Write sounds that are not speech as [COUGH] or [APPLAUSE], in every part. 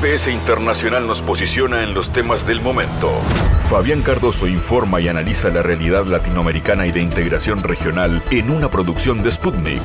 GPS Internacional nos posiciona en los temas del momento. Fabián Cardoso informa y analiza la realidad latinoamericana y de integración regional en una producción de Sputnik.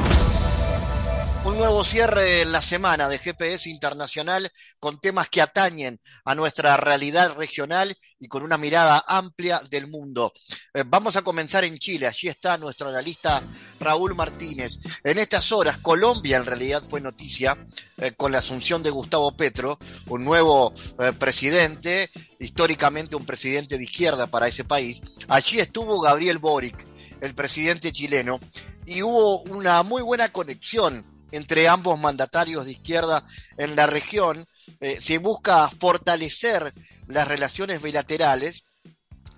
Cierre la semana de GPS Internacional con temas que atañen a nuestra realidad regional y con una mirada amplia del mundo. Eh, vamos a comenzar en Chile. Allí está nuestro analista Raúl Martínez. En estas horas, Colombia en realidad fue noticia eh, con la asunción de Gustavo Petro, un nuevo eh, presidente, históricamente un presidente de izquierda para ese país. Allí estuvo Gabriel Boric, el presidente chileno, y hubo una muy buena conexión entre ambos mandatarios de izquierda en la región. Eh, se busca fortalecer las relaciones bilaterales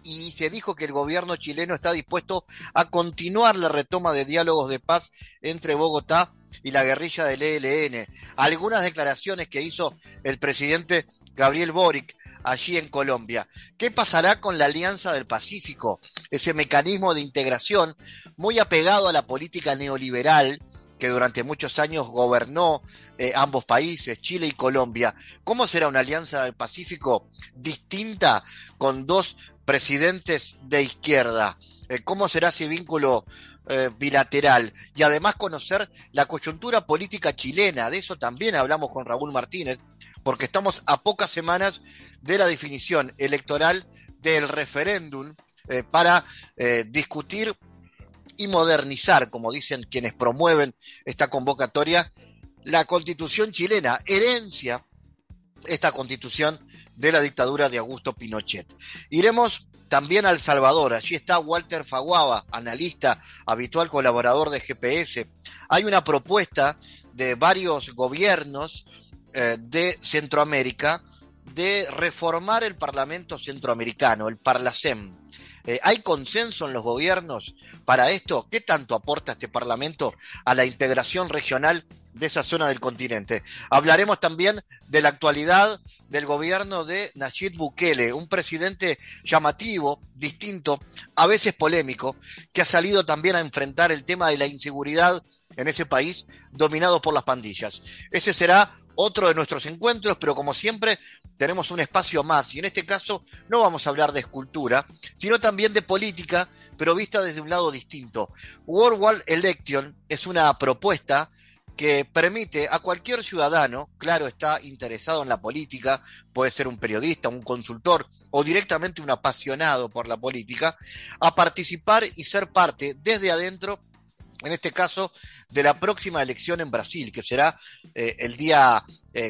y se dijo que el gobierno chileno está dispuesto a continuar la retoma de diálogos de paz entre Bogotá y la guerrilla del ELN. Algunas declaraciones que hizo el presidente Gabriel Boric allí en Colombia. ¿Qué pasará con la Alianza del Pacífico? Ese mecanismo de integración muy apegado a la política neoliberal que durante muchos años gobernó eh, ambos países, Chile y Colombia. ¿Cómo será una alianza del Pacífico distinta con dos presidentes de izquierda? Eh, ¿Cómo será ese vínculo eh, bilateral? Y además conocer la coyuntura política chilena. De eso también hablamos con Raúl Martínez, porque estamos a pocas semanas de la definición electoral del referéndum para discutir y modernizar, como dicen quienes promueven esta convocatoria, la constitución chilena, herencia esta constitución de la dictadura de Augusto Pinochet. Iremos también a El Salvador, allí está Walter Faguaba, analista, habitual colaborador de GPS. Hay una propuesta de varios gobiernos eh, de Centroamérica de reformar el Parlamento Centroamericano, el Parlacem. Eh, ¿Hay consenso en los gobiernos para esto? ¿Qué tanto aporta este Parlamento a la integración regional de esa zona del continente? Hablaremos también de la actualidad del gobierno de Nayib Bukele, un presidente llamativo, distinto, a veces polémico, que ha salido también a enfrentar el tema de la inseguridad en ese país dominado por las pandillas. Ese será otro de nuestros encuentros, pero como siempre tenemos un espacio más y en este caso no vamos a hablar de escultura, sino también de política, pero vista desde un lado distinto. World War Election es una propuesta que permite a cualquier ciudadano, claro está interesado en la política, puede ser un periodista, un consultor o directamente un apasionado por la política, a participar y ser parte desde adentro en este caso, de la próxima elección en Brasil, que será eh, el día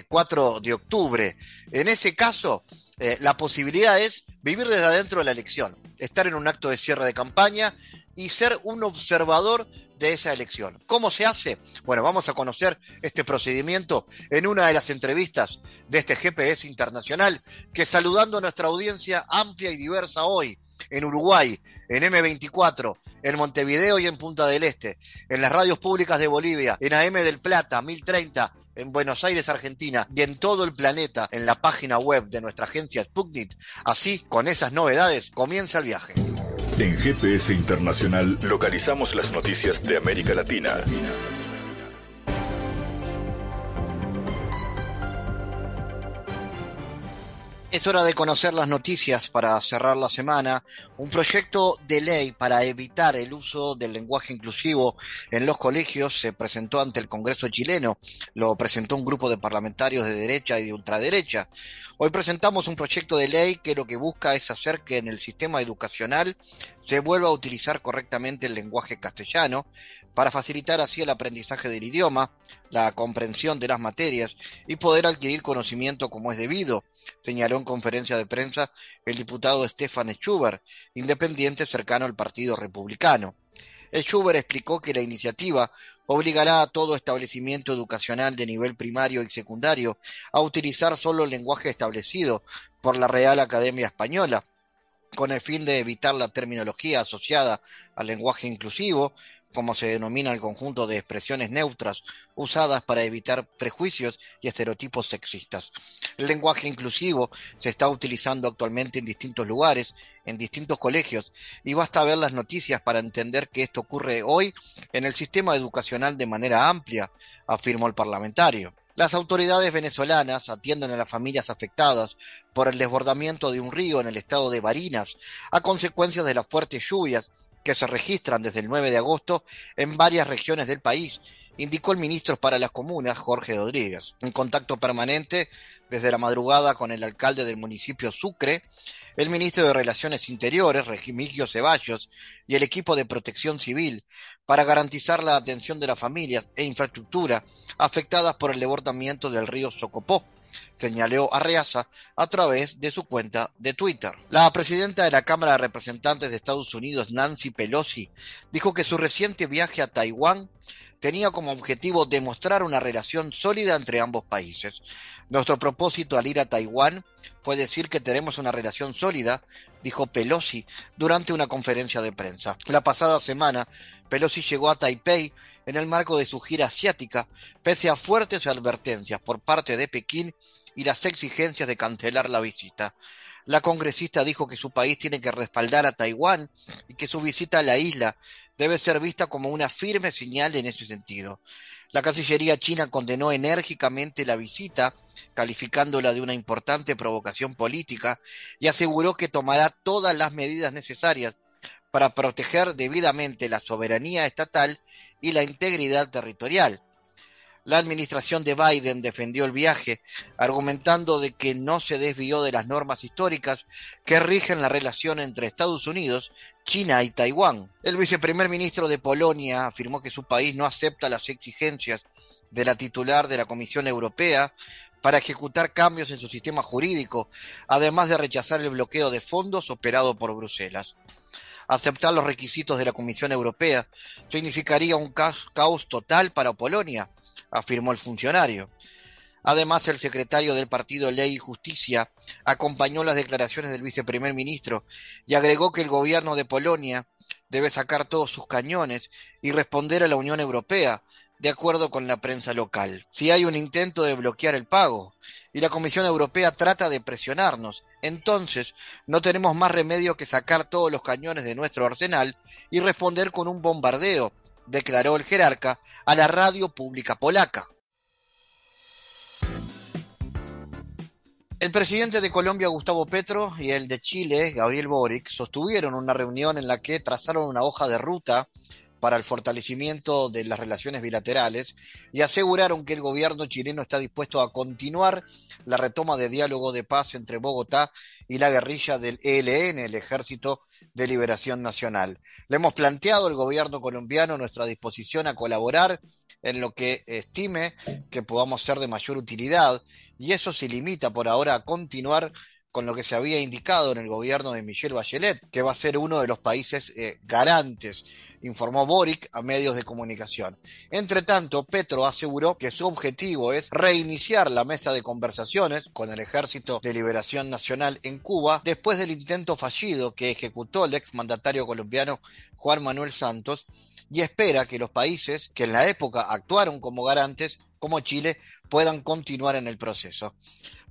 4 eh, de octubre. En ese caso, eh, la posibilidad es vivir desde adentro de la elección, estar en un acto de cierre de campaña y ser un observador de esa elección. ¿Cómo se hace? Bueno, vamos a conocer este procedimiento en una de las entrevistas de este GPS internacional, que saludando a nuestra audiencia amplia y diversa hoy, en Uruguay, en M24, en Montevideo y en Punta del Este, en las radios públicas de Bolivia, en AM del Plata, 1030, en Buenos Aires, Argentina, y en todo el planeta, en la página web de nuestra agencia Sputnik. Así, con esas novedades, comienza el viaje. En GPS Internacional localizamos las noticias de América Latina. Es hora de conocer las noticias para cerrar la semana. Un proyecto de ley para evitar el uso del lenguaje inclusivo en los colegios se presentó ante el Congreso chileno. Lo presentó un grupo de parlamentarios de derecha y de ultraderecha. Hoy presentamos un proyecto de ley que lo que busca es hacer que en el sistema educacional se vuelva a utilizar correctamente el lenguaje castellano para facilitar así el aprendizaje del idioma, la comprensión de las materias y poder adquirir conocimiento como es debido señaló en conferencia de prensa el diputado Stefan Schubert, independiente cercano al Partido Republicano. Schubert explicó que la iniciativa obligará a todo establecimiento educacional de nivel primario y secundario a utilizar solo el lenguaje establecido por la Real Academia Española, con el fin de evitar la terminología asociada al lenguaje inclusivo, como se denomina el conjunto de expresiones neutras usadas para evitar prejuicios y estereotipos sexistas. El lenguaje inclusivo se está utilizando actualmente en distintos lugares, en distintos colegios, y basta ver las noticias para entender que esto ocurre hoy en el sistema educacional de manera amplia, afirmó el parlamentario. Las autoridades venezolanas atienden a las familias afectadas por el desbordamiento de un río en el estado de Barinas a consecuencia de las fuertes lluvias que se registran desde el 9 de agosto en varias regiones del país, indicó el ministro para las comunas, Jorge Rodríguez. En contacto permanente desde la madrugada con el alcalde del municipio Sucre, el ministro de Relaciones Interiores, Regimigio Ceballos, y el equipo de protección civil para garantizar la atención de las familias e infraestructura afectadas por el desbordamiento del río Socopó, señaló Arreaza a través de su cuenta de Twitter. La presidenta de la Cámara de Representantes de Estados Unidos, Nancy Pelosi, dijo que su reciente viaje a Taiwán tenía como objetivo demostrar una relación sólida entre ambos países. Nuestro propósito al ir a Taiwán fue decir que tenemos una relación sólida, dijo Pelosi durante una conferencia de prensa. La pasada semana, Pelosi llegó a Taipei en el marco de su gira asiática, pese a fuertes advertencias por parte de Pekín y las exigencias de cancelar la visita. La congresista dijo que su país tiene que respaldar a Taiwán y que su visita a la isla debe ser vista como una firme señal en ese sentido. La Cancillería china condenó enérgicamente la visita, calificándola de una importante provocación política, y aseguró que tomará todas las medidas necesarias para proteger debidamente la soberanía estatal y la integridad territorial. La administración de Biden defendió el viaje, argumentando de que no se desvió de las normas históricas que rigen la relación entre Estados Unidos, China y Taiwán. El viceprimer ministro de Polonia afirmó que su país no acepta las exigencias de la titular de la Comisión Europea para ejecutar cambios en su sistema jurídico, además de rechazar el bloqueo de fondos operado por Bruselas. Aceptar los requisitos de la Comisión Europea significaría un caos total para Polonia, afirmó el funcionario. Además, el secretario del partido Ley y Justicia acompañó las declaraciones del viceprimer ministro y agregó que el gobierno de Polonia debe sacar todos sus cañones y responder a la Unión Europea, de acuerdo con la prensa local. Si hay un intento de bloquear el pago y la Comisión Europea trata de presionarnos, entonces no tenemos más remedio que sacar todos los cañones de nuestro arsenal y responder con un bombardeo declaró el jerarca a la radio pública polaca. El presidente de Colombia, Gustavo Petro, y el de Chile, Gabriel Boric, sostuvieron una reunión en la que trazaron una hoja de ruta para el fortalecimiento de las relaciones bilaterales y aseguraron que el gobierno chileno está dispuesto a continuar la retoma de diálogo de paz entre Bogotá y la guerrilla del ELN, el Ejército de Liberación Nacional. Le hemos planteado al gobierno colombiano nuestra disposición a colaborar en lo que estime que podamos ser de mayor utilidad y eso se limita por ahora a continuar con lo que se había indicado en el gobierno de Michelle Bachelet, que va a ser uno de los países eh, garantes, informó Boric a medios de comunicación. Entre tanto, Petro aseguró que su objetivo es reiniciar la mesa de conversaciones con el Ejército de Liberación Nacional en Cuba después del intento fallido que ejecutó el exmandatario colombiano Juan Manuel Santos y espera que los países que en la época actuaron como garantes como Chile puedan continuar en el proceso.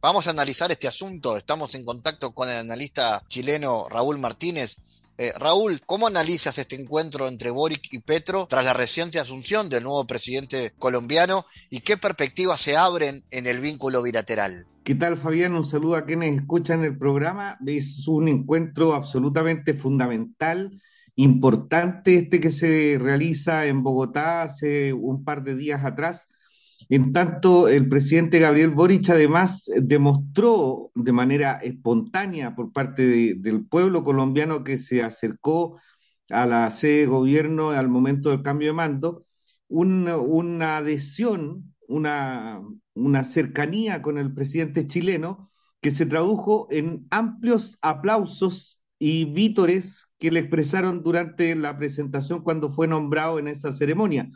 Vamos a analizar este asunto. Estamos en contacto con el analista chileno Raúl Martínez. Eh, Raúl, ¿cómo analizas este encuentro entre Boric y Petro tras la reciente asunción del nuevo presidente colombiano y qué perspectivas se abren en el vínculo bilateral? ¿Qué tal, Fabián? Un saludo a quienes escuchan el programa. Es un encuentro absolutamente fundamental, importante este que se realiza en Bogotá hace un par de días atrás en tanto, el presidente Gabriel Boric además demostró de manera espontánea por parte del pueblo colombiano que se acercó a la sede de gobierno al momento del cambio de mando, una adhesión, una, una cercanía con el presidente chileno que se tradujo en amplios aplausos y vítores que le expresaron durante la presentación cuando fue nombrado en esa ceremonia.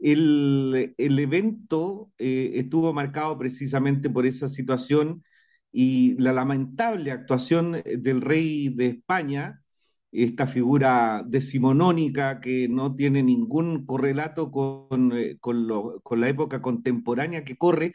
El, evento eh, estuvo marcado precisamente por esa situación y la lamentable actuación del rey de España, esta figura decimonónica que no tiene ningún correlato con, eh, la época contemporánea que corre,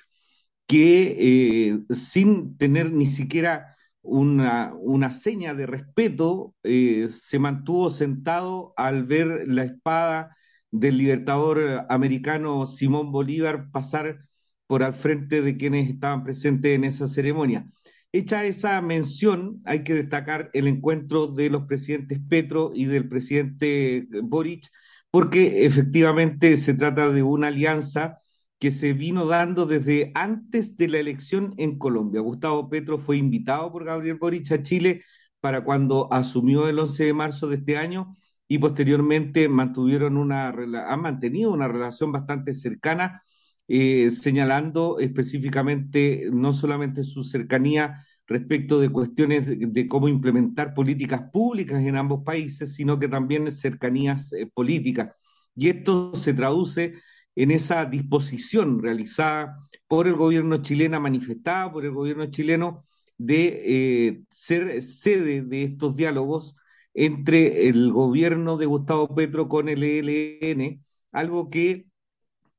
que eh, sin tener ni siquiera una, una seña de respeto, se mantuvo sentado al ver la espada del libertador americano Simón Bolívar pasar por al frente de quienes estaban presentes en esa ceremonia. Hecha esa mención, hay que destacar el encuentro de los presidentes Petro y del presidente Boric, porque efectivamente se trata de una alianza que se vino dando desde antes de la elección en Colombia. Gustavo Petro fue invitado por Gabriel Boric a Chile para cuando asumió el 11 de marzo de este año y posteriormente mantuvieron una, han mantenido una relación bastante cercana, eh, señalando específicamente no solamente su cercanía respecto de cuestiones de, cómo implementar políticas públicas en ambos países, sino que también cercanías eh, políticas. Y esto se traduce en esa disposición realizada por el gobierno chileno, manifestada por el gobierno chileno, de eh, ser sede de estos diálogos entre el gobierno de Gustavo Petro con el ELN, algo que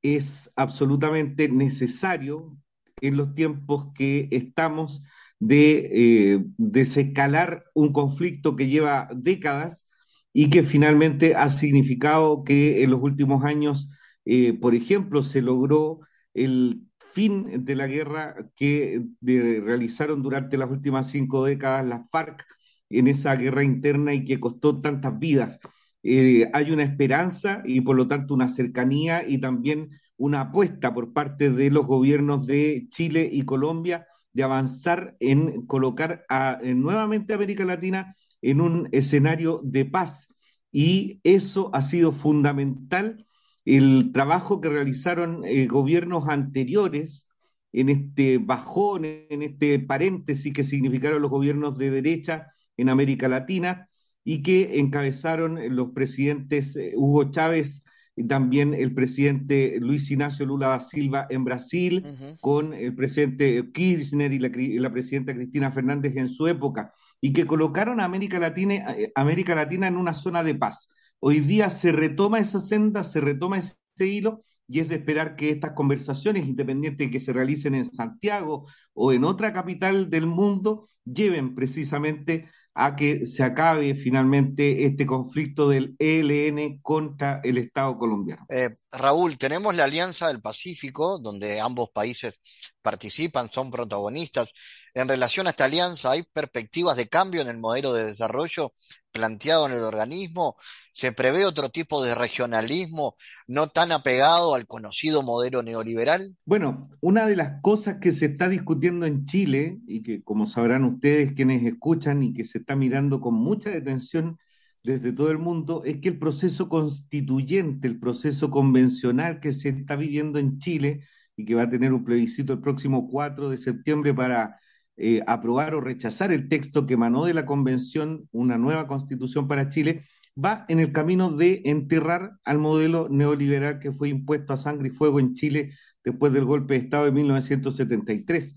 es absolutamente necesario en los tiempos que estamos de eh, desescalar un conflicto que lleva décadas y que finalmente ha significado que en los últimos años, eh, por ejemplo, se logró el fin de la guerra que realizaron durante las últimas cinco décadas las FARC en esa guerra interna y que costó tantas vidas. Eh, hay una esperanza y por lo tanto una cercanía y también una apuesta por parte de los gobiernos de Chile y Colombia de avanzar en colocar a, nuevamente a América Latina en un escenario de paz. Y eso ha sido fundamental el trabajo que realizaron eh, gobiernos anteriores en este bajón, en este paréntesis que significaron los gobiernos de derecha en América Latina y que encabezaron los presidentes eh, Hugo Chávez y también el presidente Luis Ignacio Lula da Silva en Brasil, con el presidente Kirchner y la, presidenta Cristina Fernández en su época, y que colocaron a América Latina, eh, América Latina en una zona de paz. Hoy día se retoma esa senda, se retoma ese hilo, y es de esperar que estas conversaciones, independientes de que se realicen en Santiago o en otra capital del mundo, lleven precisamente a que se acabe finalmente este conflicto del ELN contra el Estado colombiano. Eh, Raúl, tenemos la Alianza del Pacífico, donde ambos países participan, son protagonistas. En relación a esta alianza, ¿hay perspectivas de cambio en el modelo de desarrollo planteado en el organismo? ¿Se prevé otro tipo de regionalismo no tan apegado al conocido modelo neoliberal? Bueno, una de las cosas que se está discutiendo en Chile y que como sabrán ustedes quienes escuchan y que se está mirando con mucha detención desde todo el mundo es que el proceso constituyente, el proceso convencional que se está viviendo en Chile y que va a tener un plebiscito el próximo 4 de septiembre para eh, aprobar o rechazar el texto que emanó de la convención, una nueva constitución para Chile, va en el camino de enterrar al modelo neoliberal que fue impuesto a sangre y fuego en Chile después del golpe de Estado de 1973.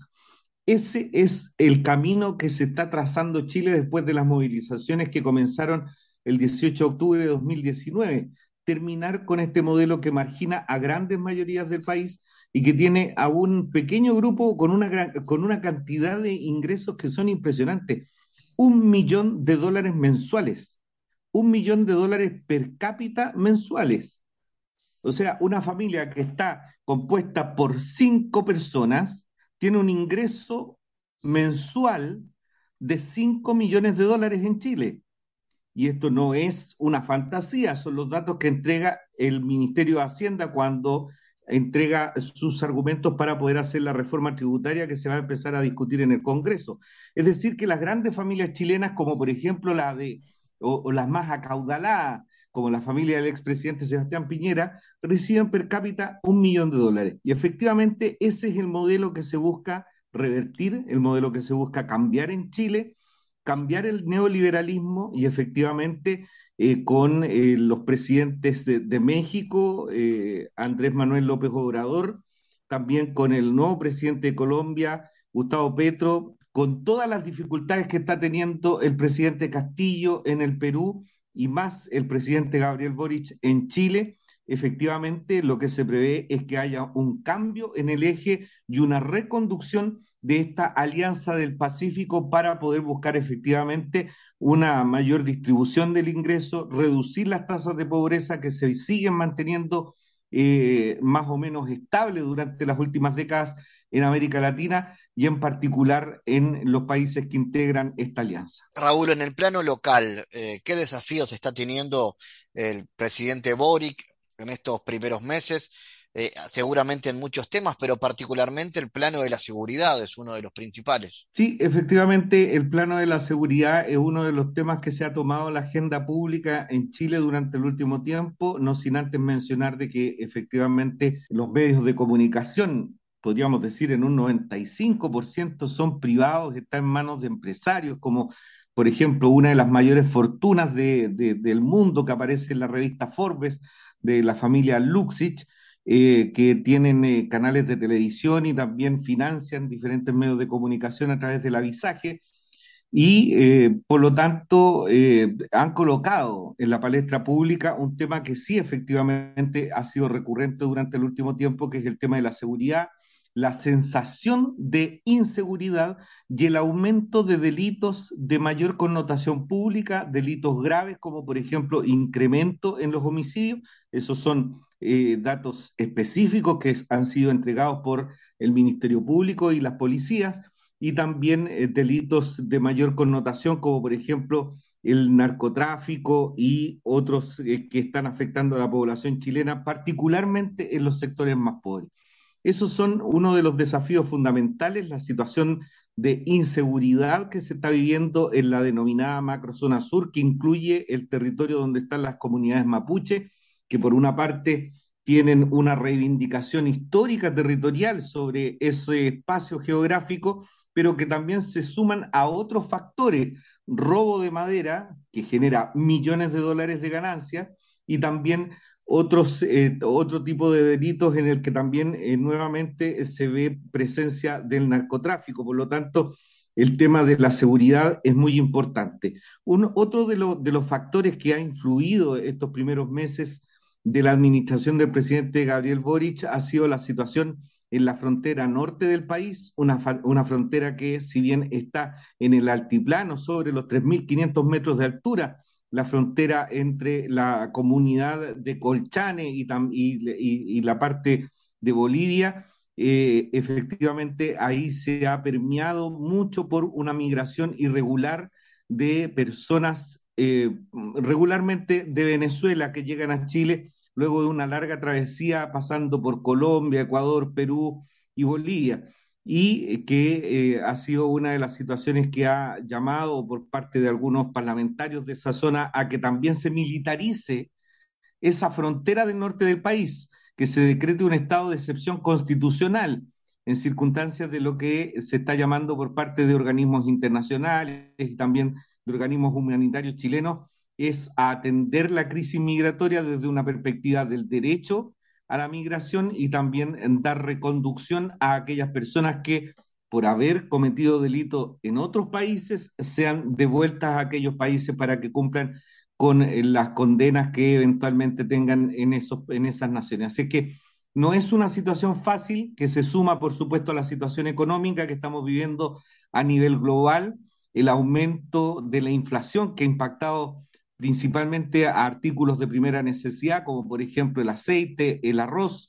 Ese es el camino que se está trazando Chile después de las movilizaciones que comenzaron el 18 de octubre de 2019, terminar con este modelo que margina a grandes mayorías del país y que tiene a un pequeño grupo con una, gran, con una cantidad de ingresos que son impresionantes. Un millón de dólares mensuales, un millón de dólares per cápita mensuales. O sea, una familia que está compuesta por cinco personas tiene un ingreso mensual de cinco millones de dólares en Chile y esto no es una fantasía, son los datos que entrega el Ministerio de Hacienda cuando entrega sus argumentos para poder hacer la reforma tributaria que se va a empezar a discutir en el Congreso. Es decir, que las grandes familias chilenas, como por ejemplo la de, o, las más acaudaladas, como la familia del expresidente Sebastián Piñera, reciben per cápita un millón de dólares. Y efectivamente ese es el modelo que se busca revertir, el modelo que se busca cambiar en Chile cambiar el neoliberalismo y efectivamente eh, con eh, los presidentes de, México, eh, Andrés Manuel López Obrador, también con el nuevo presidente de Colombia, Gustavo Petro, con todas las dificultades que está teniendo el presidente Castillo en el Perú y más el presidente Gabriel Boric en Chile, efectivamente lo que se prevé es que haya un cambio en el eje y una reconducción de esta alianza del Pacífico para poder buscar efectivamente una mayor distribución del ingreso, reducir las tasas de pobreza que se siguen manteniendo eh, más o menos estable durante las últimas décadas en América Latina y en particular en los países que integran esta alianza. Raúl, en el plano local, eh, ¿qué desafíos está teniendo el presidente Boric en estos primeros meses? Eh, seguramente en muchos temas, pero particularmente el plano de la seguridad es uno de los principales. Sí, efectivamente, el plano de la seguridad es uno de los temas que se ha tomado la agenda pública en Chile durante el último tiempo, no sin antes mencionar de que efectivamente los medios de comunicación podríamos decir en un 95% son privados, están en manos de empresarios, como por ejemplo una de las mayores fortunas del mundo que aparece en la revista Forbes, de la familia Luxich, eh, que tienen eh, canales de televisión y también financian diferentes medios de comunicación a través del avisaje. Y eh, por lo tanto han colocado en la palestra pública un tema que sí efectivamente ha sido recurrente durante el último tiempo, que es el tema de la seguridad, la sensación de inseguridad y el aumento de delitos de mayor connotación pública, delitos graves como por ejemplo incremento en los homicidios, esos son eh, datos específicos que han sido entregados por el Ministerio Público y las policías, y también eh, delitos de mayor connotación, como por ejemplo el narcotráfico y otros eh, que están afectando a la población chilena, particularmente en los sectores más pobres. Esos son uno de los desafíos fundamentales, la situación de inseguridad que se está viviendo en la denominada macrozona sur, que incluye el territorio donde están las comunidades mapuche que por una parte tienen una reivindicación histórica territorial sobre ese espacio geográfico, pero que también se suman a otros factores, robo de madera, que genera millones de dólares de ganancia, y también otros, eh, otro tipo de delitos en el que también eh, nuevamente se ve presencia del narcotráfico. Por lo tanto, el tema de la seguridad es muy importante. otro de, de los factores que ha influido estos primeros meses de la administración del presidente Gabriel Boric ha sido la situación en la frontera norte del país, una, una frontera que si bien está en el altiplano sobre los 3.500 metros de altura, la frontera entre la comunidad de Colchane y, la parte de Bolivia, eh, efectivamente ahí se ha permeado mucho por una migración irregular de personas eh, regularmente de Venezuela que llegan a Chile luego de una larga travesía pasando por Colombia, Ecuador, Perú y Bolivia, y que eh, ha sido una de las situaciones que ha llamado por parte de algunos parlamentarios de esa zona a que también se militarice esa frontera del norte del país, que se decrete un estado de excepción constitucional en circunstancias de lo que se está llamando por parte de organismos internacionales y también de organismos humanitarios chilenos es atender la crisis migratoria desde una perspectiva del derecho a la migración y también dar reconducción a aquellas personas que por haber cometido delito en otros países sean devueltas a aquellos países para que cumplan con eh, las condenas que eventualmente tengan en, esos, en esas naciones. Así que no es una situación fácil que se suma, por supuesto, a la situación económica que estamos viviendo a nivel global el aumento de la inflación que ha impactado principalmente a artículos de primera necesidad, como por ejemplo el aceite, el arroz,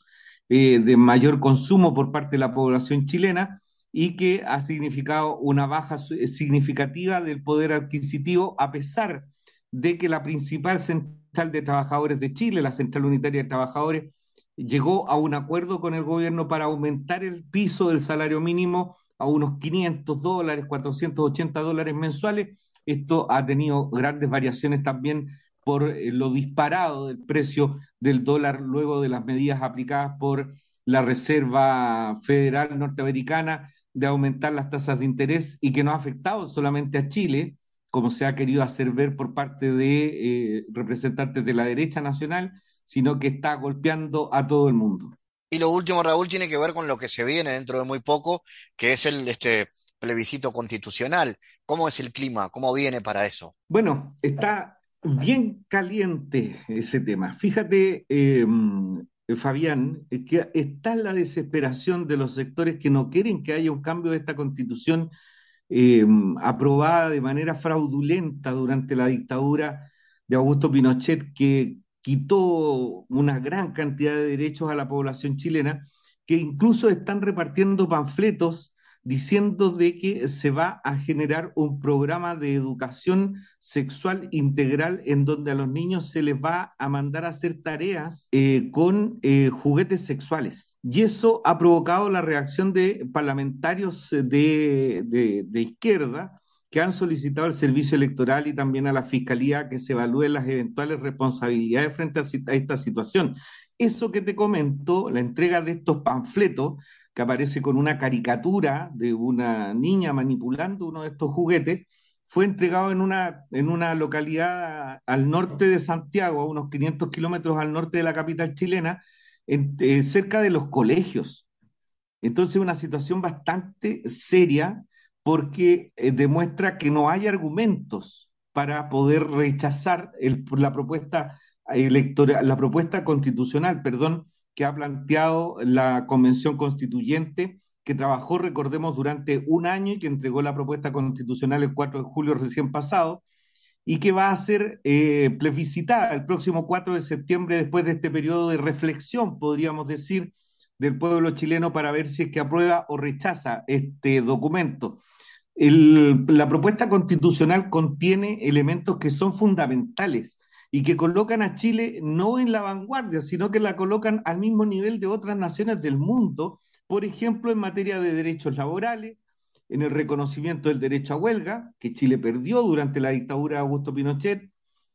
eh, de mayor consumo por parte de la población chilena y que ha significado una baja significativa del poder adquisitivo, a pesar de que la principal central de trabajadores de Chile, la Central Unitaria de Trabajadores, llegó a un acuerdo con el gobierno para aumentar el piso del salario mínimo a unos 500 dólares, 480 dólares mensuales. Esto ha tenido grandes variaciones también por eh, lo disparado del precio del dólar luego de las medidas aplicadas por la Reserva Federal Norteamericana de aumentar las tasas de interés y que no ha afectado solamente a Chile, como se ha querido hacer ver por parte de eh, representantes de la derecha nacional, sino que está golpeando a todo el mundo. Y lo último, Raúl, tiene que ver con lo que se viene dentro de muy poco, que es el este plebiscito constitucional. ¿Cómo es el clima? ¿Cómo viene para eso? Bueno, está bien caliente ese tema. Fíjate, em, Fabián, que está la desesperación de los sectores que no quieren que haya un cambio de esta constitución em, aprobada de manera fraudulenta durante la dictadura de Augusto Pinochet, que quitó una gran cantidad de derechos a la población chilena, que incluso están repartiendo panfletos diciendo de que se va a generar un programa de educación sexual integral en donde a los niños se les va a mandar a hacer tareas eh, con eh, juguetes sexuales. Y eso ha provocado la reacción de parlamentarios de, de izquierda que han solicitado al servicio electoral y también a la fiscalía que se evalúen las eventuales responsabilidades frente a, esta situación. Eso que te comento, la entrega de estos panfletos, que aparece con una caricatura de una niña manipulando uno de estos juguetes, fue entregado en una, en una localidad al norte de Santiago, a unos 500 kilómetros al norte de la capital chilena, eh, cerca de los colegios. Entonces, una situación bastante seria porque eh, demuestra que no hay argumentos para poder rechazar la propuesta electoral, la propuesta constitucional, perdón, que ha planteado la Convención Constituyente, que trabajó, recordemos, durante un año y que entregó la propuesta constitucional el 4 de julio recién pasado, y que va a ser eh, plebiscitada el próximo 4 de septiembre después de este periodo de reflexión, podríamos decir, del pueblo chileno para ver si es que aprueba o rechaza este documento. La propuesta constitucional contiene elementos que son fundamentales y que colocan a Chile no en la vanguardia, sino que la colocan al mismo nivel de otras naciones del mundo, por ejemplo, en materia de derechos laborales, en el reconocimiento del derecho a huelga, que Chile perdió durante la dictadura de Augusto Pinochet,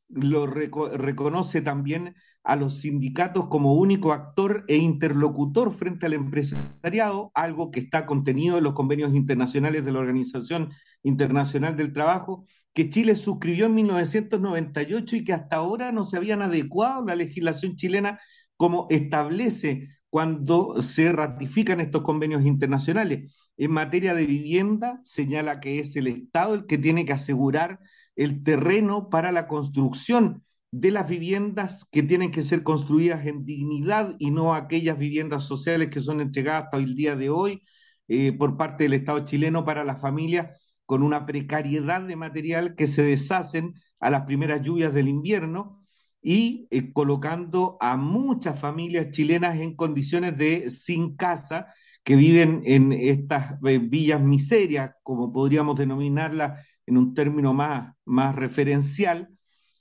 lo reconoce también a los sindicatos como único actor e interlocutor frente al empresariado, algo que está contenido en los convenios internacionales de la Organización Internacional del Trabajo, que Chile suscribió en 1998 y que hasta ahora no se habían adecuado a la legislación chilena como establece cuando se ratifican estos convenios internacionales. En materia de vivienda, señala que es el Estado el que tiene que asegurar el terreno para la construcción de las viviendas que tienen que ser construidas en dignidad y no aquellas viviendas sociales que son entregadas hasta el día de hoy eh, por parte del Estado chileno para las familias con una precariedad de material que se deshacen a las primeras lluvias del invierno y eh, colocando a muchas familias chilenas en condiciones de sin casa, que viven en estas eh, villas miserias, como podríamos denominarlas en un término más, más referencial,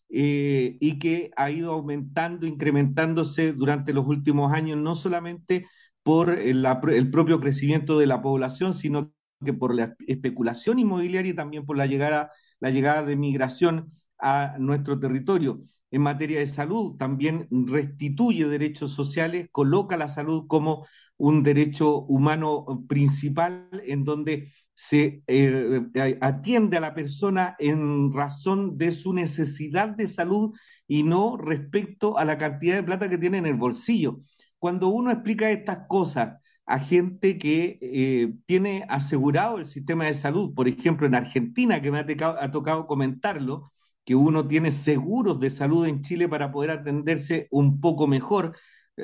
eh, y que ha ido aumentando, incrementándose durante los últimos años, no solamente por el, el propio crecimiento de la población, sino que por la especulación inmobiliaria y también por la llegada, la llegada de migración a nuestro territorio. En materia de salud, también restituye derechos sociales, coloca la salud como un derecho humano principal en donde se eh, eh, atiende a la persona en razón de su necesidad de salud y no respecto a la cantidad de plata que tiene en el bolsillo. Cuando uno explica estas cosas a gente que eh, tiene asegurado el sistema de salud. Por ejemplo, en Argentina, que me ha, tocado comentarlo, que uno tiene seguros de salud en Chile para poder atenderse un poco mejor,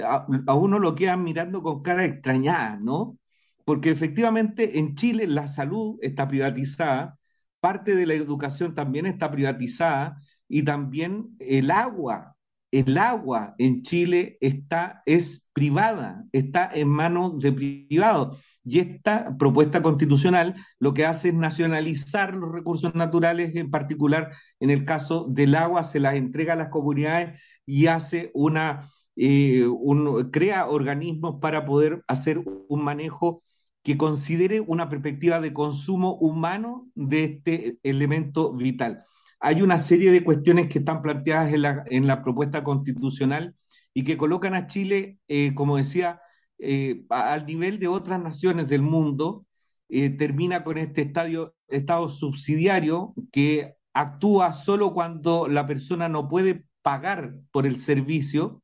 a, uno lo quedan mirando con cara extrañada, ¿no? Porque efectivamente en Chile la salud está privatizada, parte de la educación también está privatizada y también el agua el agua en Chile está, es privada, está en manos de privados. Y esta propuesta constitucional lo que hace es nacionalizar los recursos naturales, en particular en el caso del agua, se las entrega a las comunidades y hace una, eh, crea organismos para poder hacer un manejo que considere una perspectiva de consumo humano de este elemento vital. Hay una serie de cuestiones que están planteadas en la, propuesta constitucional y que colocan a Chile, eh, como decía, eh, al nivel de otras naciones del mundo, eh, termina con este estadio, estado subsidiario que actúa solo cuando la persona no puede pagar por el servicio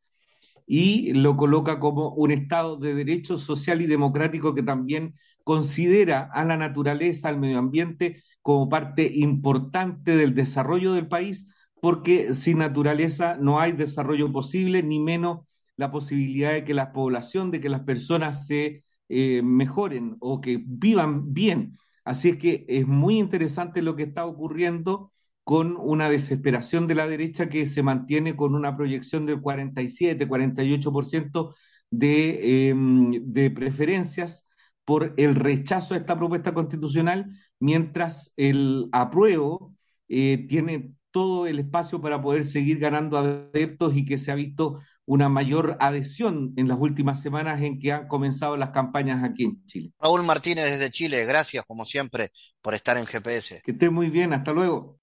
y lo coloca como un estado de derecho social y democrático que también considera a la naturaleza, al medio ambiente, como parte importante del desarrollo del país, porque sin naturaleza no hay desarrollo posible, ni menos la posibilidad de que la población, de que las personas se eh, mejoren o que vivan bien. Así es que es muy interesante lo que está ocurriendo con una desesperación de la derecha que se mantiene con una proyección del 47, 48% de, em, de preferencias por el rechazo a esta propuesta constitucional, mientras el apruebo eh, tiene todo el espacio para poder seguir ganando adeptos y que se ha visto una mayor adhesión en las últimas semanas en que han comenzado las campañas aquí en Chile. Raúl Martínez desde Chile, gracias como siempre por estar en GPS. Que esté muy bien, hasta luego.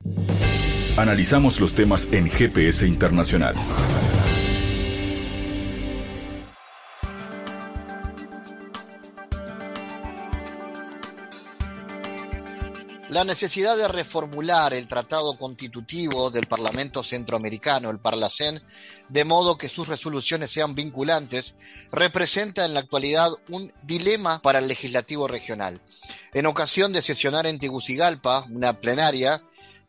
Analizamos los temas en GPS Internacional. La necesidad de reformular el tratado constitutivo del Parlamento Centroamericano, el Parlacén, de modo que sus resoluciones sean vinculantes, representa en la actualidad un dilema para el legislativo regional. En ocasión de sesionar en Tegucigalpa, una plenaria,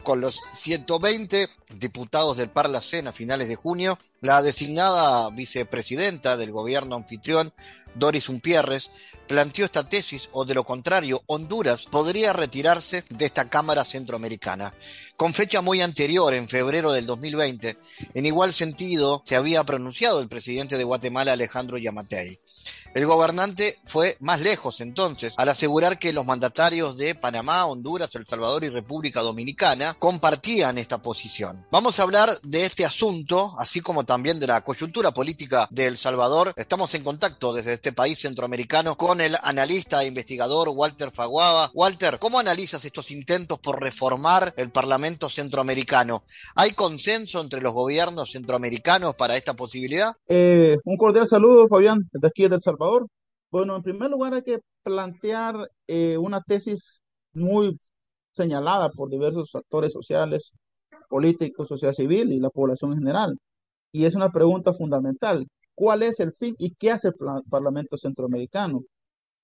con los 120 diputados del Parlacén a finales de junio, la designada vicepresidenta del gobierno anfitrión, Doris Umpierres, planteó esta tesis o de lo contrario, Honduras podría retirarse de esta Cámara Centroamericana. Con fecha muy anterior, en febrero del 2020, en igual sentido se había pronunciado el presidente de Guatemala, Alejandro Yamatei. El gobernante fue más lejos entonces al asegurar que los mandatarios de Panamá, Honduras, El Salvador y República Dominicana compartían esta posición. Vamos a hablar de este asunto, así como también de la coyuntura política de El Salvador. Estamos en contacto desde este país centroamericano con el analista e investigador Walter Faguaba. Walter, ¿cómo analizas estos intentos por reformar el Parlamento centroamericano? ¿Hay consenso entre los gobiernos centroamericanos para esta posibilidad? Eh, un cordial saludo, Fabián, desde aquí de El Salvador. Bueno, en primer lugar hay que plantear eh, una tesis muy señalada por diversos actores sociales, políticos, sociedad civil y la población en general. Y es una pregunta fundamental. ¿Cuál es el fin y qué hace el Parlamento Centroamericano?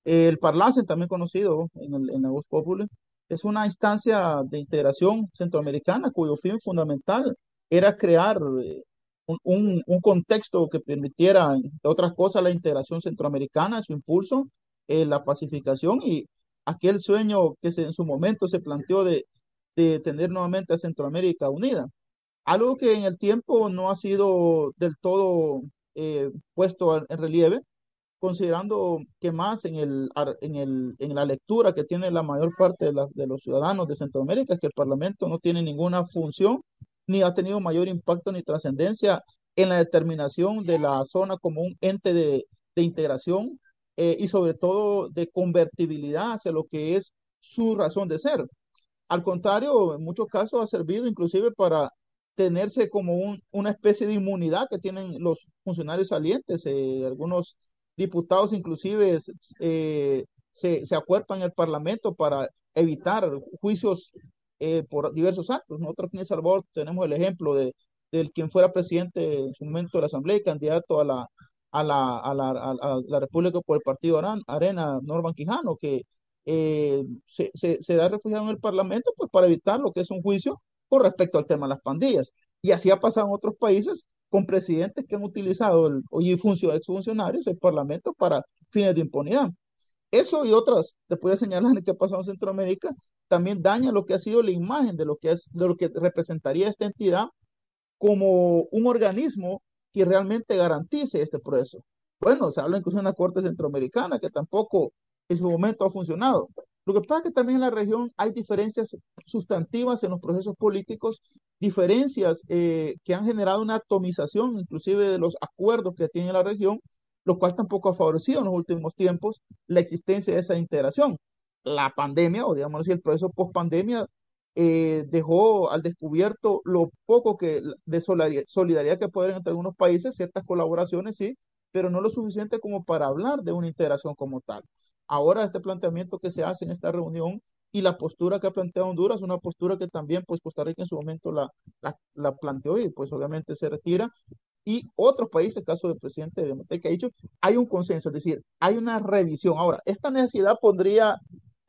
El Parlacen, también conocido en, el, en la voz popular, es una instancia de integración centroamericana cuyo fin fundamental era crear eh, un, contexto que permitiera, entre otras cosas, la integración centroamericana, su impulso, eh, la pacificación y aquel sueño que en su momento se planteó de, de tener nuevamente a Centroamérica unida. Algo que en el tiempo no ha sido del todo eh, puesto en relieve, considerando que más en, el, en, el, en la lectura que tiene la mayor parte de, de los ciudadanos de Centroamérica, que el Parlamento no tiene ninguna función ni ha tenido mayor impacto ni trascendencia en la determinación de la zona como un ente de, integración eh, y sobre todo de convertibilidad hacia lo que es su razón de ser. Al contrario, en muchos casos ha servido inclusive para tenerse como una especie de inmunidad que tienen los funcionarios salientes. Eh, algunos diputados inclusive eh, se, se acuerpan en el Parlamento para evitar juicios eh, por diversos actos. Nosotros en El Salvador tenemos el ejemplo de, del quien fuera presidente en su momento de la Asamblea y candidato a la, a la, a la, a la República por el Partido Arena, Norman Quijano, que eh, se, se, se, da refugiado en el Parlamento pues para evitar lo que es un juicio con respecto al tema de las pandillas. Y así ha pasado en otros países con presidentes que han utilizado el, y exfuncionarios el Parlamento para fines de impunidad. Eso y otras, te puedo señalar [LAUGHS] qué ha pasado en Centroamérica, también daña lo que ha sido la imagen de lo que, es, de lo que representaría esta entidad como un organismo que realmente garantice este proceso. Bueno, se habla incluso de una Corte Centroamericana que tampoco en su momento ha funcionado. Lo que pasa es que también en la región hay diferencias sustantivas en los procesos políticos, diferencias eh, que han generado una atomización inclusive de los acuerdos que tiene la región, lo cual tampoco ha favorecido en los últimos tiempos la existencia de esa integración la pandemia, o digamos así, el proceso post pandemia, eh, dejó al descubierto lo poco que de solidaridad que puede haber entre algunos países, ciertas colaboraciones sí, pero no lo suficiente como para hablar de una integración como tal. Ahora este planteamiento que se hace en esta reunión y la postura que ha planteado Honduras, una postura que también pues Costa Rica en su momento la, la, planteó y pues obviamente se retira. Y otros países, el caso del presidente de que ha dicho, hay un consenso, es decir, hay una revisión. Ahora, esta necesidad pondría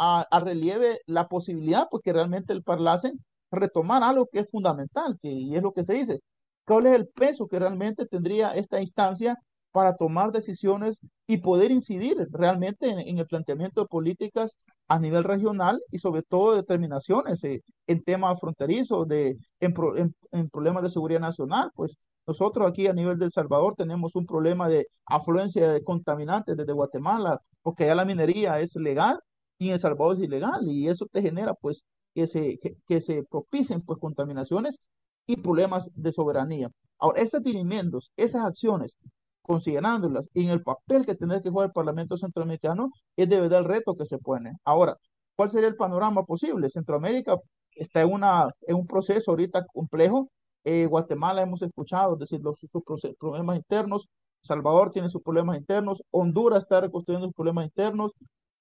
a, relieve la posibilidad, porque pues, realmente el Parlacen retomar algo que es fundamental, que y es lo que se dice. ¿Cuál es el peso que realmente tendría esta instancia para tomar decisiones y poder incidir realmente en, el planteamiento de políticas a nivel regional y sobre todo determinaciones eh, en temas fronterizos, de, en, en, problemas de seguridad nacional. Pues nosotros aquí a nivel de El Salvador tenemos un problema de afluencia de contaminantes desde Guatemala, porque allá la minería es legal y en El Salvador es ilegal y eso te genera pues que se, que, se propicien pues contaminaciones y problemas de soberanía. Ahora, esos dilimentos, esas acciones considerándolas en el papel que tendrá que jugar el Parlamento Centroamericano, es de verdad el reto que se pone. Ahora, ¿cuál sería el panorama posible? Centroamérica está en, una, en un proceso ahorita complejo. Eh, Guatemala hemos escuchado, es decir, los, sus problemas internos. Salvador tiene sus problemas internos. Honduras está reconstruyendo sus problemas internos.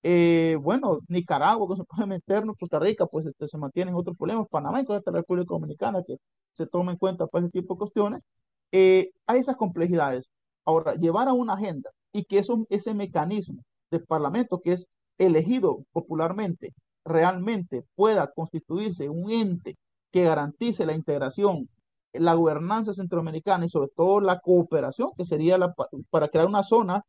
Eh, bueno, Nicaragua con sus problemas internos. Costa Rica, pues este, se mantienen otros problemas. Panamá y la República Dominicana, que se toma en cuenta para ese tipo de cuestiones. Eh, hay esas complejidades. Ahora, llevar a una agenda y que eso, ese mecanismo del Parlamento que es elegido popularmente realmente pueda constituirse un ente que garantice la integración, la gobernanza centroamericana y sobre todo la cooperación, que sería la, para crear una zona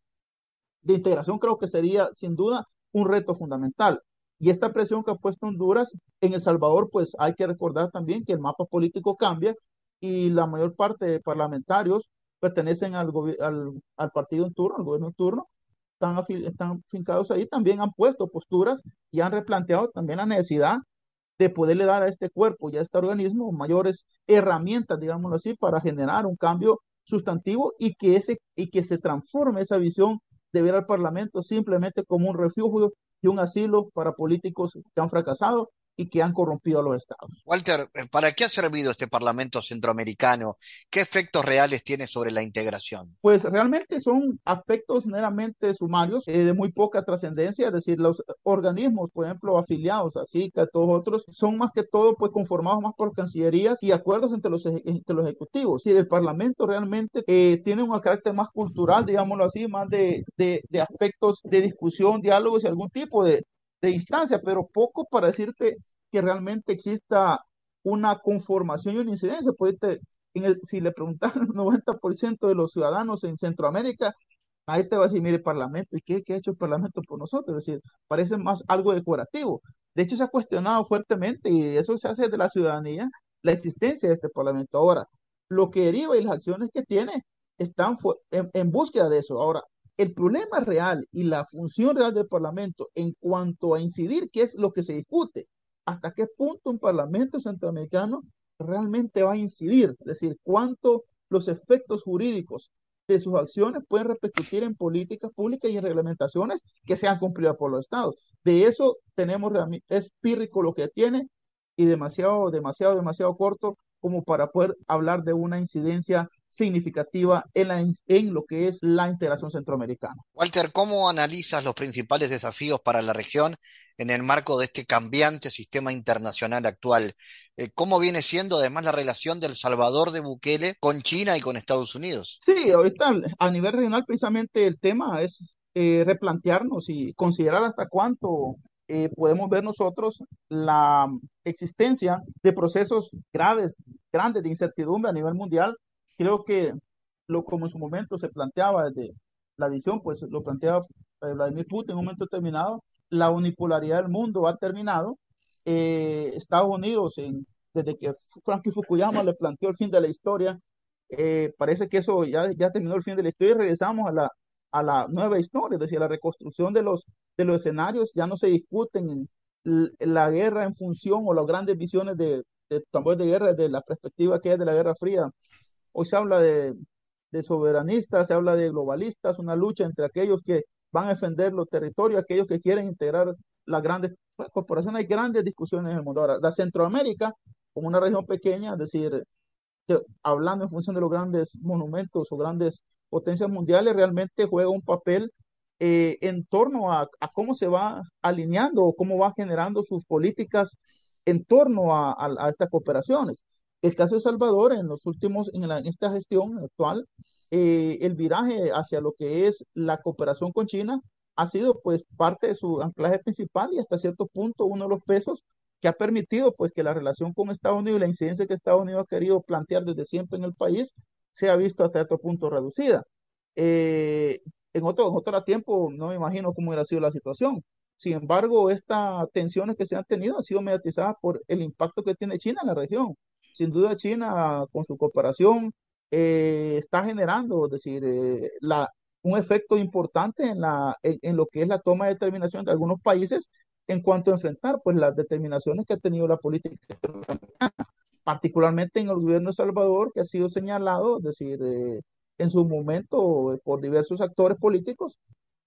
de integración, creo que sería sin duda un reto fundamental. Y esta presión que ha puesto Honduras en El Salvador, pues hay que recordar también que el mapa político cambia y la mayor parte de parlamentarios pertenecen al, al, partido en turno, al gobierno en turno, están, están fincados ahí, también han puesto posturas y han replanteado también la necesidad de poderle dar a este cuerpo y a este organismo mayores herramientas, digámoslo así, para generar un cambio sustantivo y que, ese, y que se transforme esa visión de ver al Parlamento simplemente como un refugio y un asilo para políticos que han fracasado y que han corrompido a los estados. Walter, ¿para qué ha servido este Parlamento centroamericano? ¿Qué efectos reales tiene sobre la integración? Pues realmente son aspectos meramente sumarios, eh, de muy poca trascendencia, es decir, los organismos, por ejemplo, afiliados a SICA, todos otros, son más que todo pues conformados más por cancillerías y acuerdos entre los, entre los ejecutivos. Si el Parlamento realmente eh, tiene un carácter más cultural, digámoslo así, más de, de, de aspectos de discusión, diálogos y algún tipo de, de instancia, pero poco para decirte que realmente exista una conformación y una incidencia. Pues en el, si le preguntaran al 90% de los ciudadanos en Centroamérica, ahí te va a decir, mire, Parlamento, ¿y qué, qué ha hecho el Parlamento por nosotros? Es decir, parece más algo decorativo. De hecho, se ha cuestionado fuertemente y eso se hace de la ciudadanía, la existencia de este Parlamento. Ahora, lo que deriva y las acciones que tiene están en búsqueda de eso. Ahora, el problema real y la función real del Parlamento en cuanto a incidir, qué es lo que se discute, hasta qué punto un Parlamento centroamericano realmente va a incidir, es decir, cuánto los efectos jurídicos de sus acciones pueden repercutir en políticas públicas y en reglamentaciones que sean cumplidas por los estados. De eso tenemos, es pírrico lo que tiene y demasiado, demasiado, demasiado corto como para poder hablar de una incidencia significativa en, la, en lo que es la integración centroamericana. Walter, ¿cómo analizas los principales desafíos para la región en el marco de este cambiante sistema internacional actual? Eh, ¿Cómo viene siendo además la relación del Salvador de Bukele con China y con Estados Unidos? Sí, ahorita a nivel regional precisamente el tema es eh, replantearnos y considerar hasta cuánto eh, podemos ver nosotros la existencia de procesos graves, grandes de incertidumbre a nivel mundial creo que lo como en su momento se planteaba desde la visión, pues lo planteaba eh, Vladimir Putin en un momento determinado, la unipolaridad del mundo ha terminado. Eh, Estados Unidos, en, desde que Franklin Fukuyama le planteó el fin de la historia, eh, parece que eso ya, ya terminó el fin de la historia y regresamos a la, a la nueva historia, es decir, la reconstrucción de los, de los escenarios, ya no se discuten la guerra en función o las grandes visiones de, de tambores de guerra desde la perspectiva que es de la Guerra Fría Hoy se habla de, soberanistas, se habla de globalistas, una lucha entre aquellos que van a defender los territorios, aquellos que quieren integrar las grandes corporaciones. Hay grandes discusiones en el mundo. Ahora, la Centroamérica, como una región pequeña, es decir, hablando en función de los grandes monumentos o grandes potencias mundiales, realmente juega un papel eh, en torno a, cómo se va alineando o cómo va generando sus políticas en torno a estas cooperaciones. El caso de Salvador, en los últimos, en, esta gestión actual, eh, el viraje hacia lo que es la cooperación con China ha sido pues parte de su anclaje principal y hasta cierto punto uno de los pesos que ha permitido pues que la relación con Estados Unidos y la incidencia que Estados Unidos ha querido plantear desde siempre en el país se ha visto hasta cierto punto reducida. Eh, en otro, en otro tiempo no me imagino cómo hubiera sido la situación. Sin embargo, estas tensiones que se han tenido han sido mediatizadas por el impacto que tiene China en la región. Sin duda, China, con su cooperación, eh, está generando, es decir, eh, la, un efecto importante en, la, en, lo que es la toma de determinación de algunos países en cuanto a enfrentar pues, las determinaciones que ha tenido la política particularmente en el gobierno de Salvador, que ha sido señalado, es decir, eh, en su momento por diversos actores políticos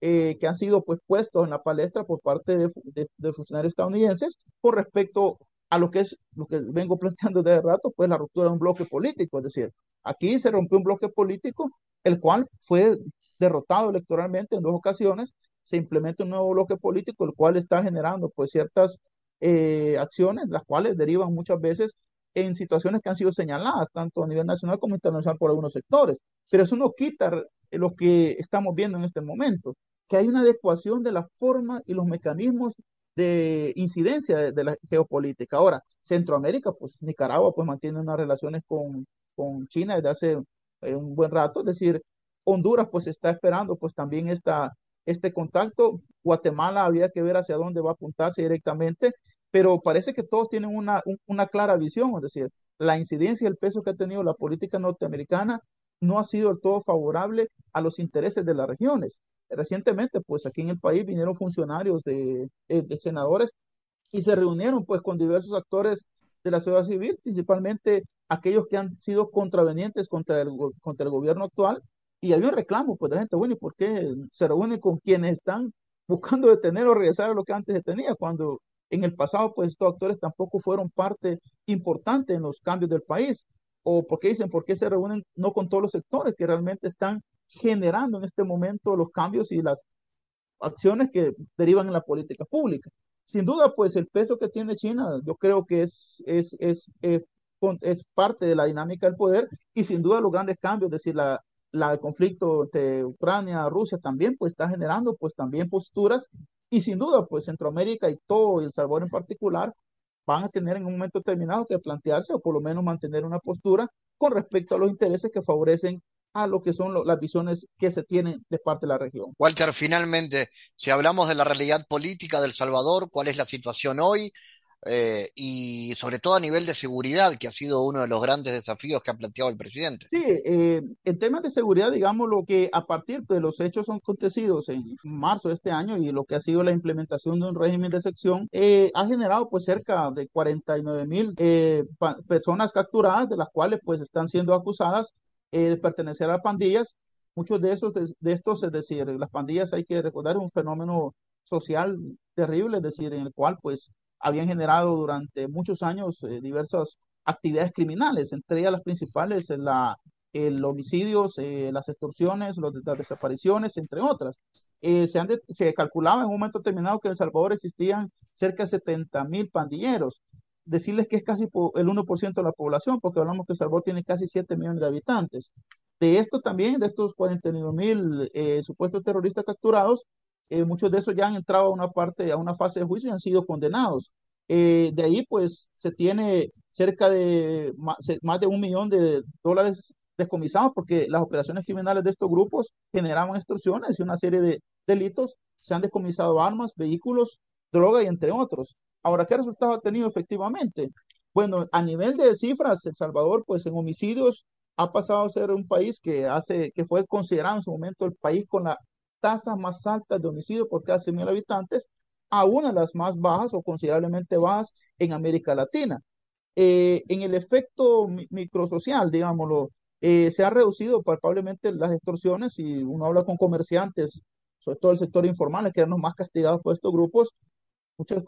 eh, que han sido pues, puestos en la palestra por parte de, de, funcionarios estadounidenses con respecto a lo que es lo que vengo [LAUGHS] planteando desde rato, pues la ruptura de un bloque político, es decir, aquí se rompió un bloque político, el cual fue derrotado electoralmente en dos ocasiones, se implementa un nuevo bloque político, el cual está generando pues ciertas eh, acciones, las cuales derivan muchas veces en situaciones que han sido señaladas, tanto a nivel nacional como internacional por algunos sectores. Pero eso no quita lo que estamos viendo en este momento, que hay una adecuación de la forma y los mecanismos de incidencia de, la geopolítica. Ahora, Centroamérica, pues Nicaragua, pues mantiene unas relaciones con, con China desde hace eh, un buen rato, es decir, Honduras pues está esperando pues también esta, este contacto, Guatemala había que ver hacia dónde va a apuntarse directamente, pero parece que todos tienen una, una clara visión, es decir, la incidencia y el peso que ha tenido la política norteamericana no ha sido del todo favorable a los intereses de las regiones. Recientemente, pues aquí en el país vinieron funcionarios de, eh, de senadores y se reunieron pues con diversos actores de la sociedad civil, principalmente aquellos que han sido contravenientes contra el, contra el gobierno actual, y había un reclamo pues de la gente, bueno, ¿y por qué se reúnen con quienes están buscando detener o regresar a lo que antes se tenía, cuando en el pasado pues estos actores tampoco fueron parte importante en los cambios del país? O porque dicen, ¿por qué se reúnen no con todos los sectores que realmente están generando en este momento los cambios y las acciones que derivan en la política pública? Sin duda, pues el peso que tiene China, yo creo que es, es, es, es, es parte de la dinámica del poder y sin duda los grandes cambios, es decir, la, la, el conflicto entre Ucrania, Rusia también, pues está generando pues también posturas y sin duda, pues Centroamérica y todo El Salvador en particular van a tener en un momento determinado que plantearse o por lo menos mantener una postura con respecto a los intereses que favorecen a lo que son las visiones que se tienen de parte de la región. Walter, finalmente, si hablamos de la realidad política del Salvador, ¿cuál es la situación hoy? Eh, y sobre todo a nivel de seguridad, que ha sido uno de los grandes desafíos que ha planteado el presidente. Sí, eh, en temas de seguridad, digamos lo que a partir de los hechos acontecidos en marzo de este año y lo que ha sido la implementación de un régimen de sección, eh, ha generado pues cerca de 49 mil personas capturadas, de las cuales pues están siendo acusadas de pertenecer a pandillas. Muchos de esos, de, estos, es decir, las pandillas hay que recordar un fenómeno social terrible, es decir, en el cual pues habían generado durante muchos años eh, diversas actividades criminales, entre ellas las principales, la, el homicidios, eh, las extorsiones, las desapariciones, entre otras. Eh, se, han se calculaba en un momento determinado que en El Salvador existían cerca de 70 mil pandilleros. Decirles que es casi el 1% de la población, porque hablamos que El Salvador tiene casi 7 millones de habitantes. De esto también, de estos 49 mil supuestos terroristas capturados, eh, muchos de esos ya han entrado a una parte, a una fase de juicio y han sido condenados. Eh, de ahí, pues, se tiene cerca de más, de un millón de dólares descomisados porque las operaciones criminales de estos grupos generaban extorsiones y una serie de delitos. Se han descomisado armas, vehículos, droga y entre otros. Ahora, ¿qué resultado ha tenido efectivamente? Bueno, a nivel de cifras, El Salvador, pues en homicidios ha pasado a ser un país que hace, que fue considerado en su momento el país con la tasas más altas de homicidio por cada 100.000 habitantes a una de las más bajas o considerablemente bajas en América Latina. Eh, en el efecto microsocial, digámoslo, eh, se han reducido palpablemente las extorsiones y uno habla con comerciantes, sobre todo el sector informal, que eran los más castigados por estos grupos, muchos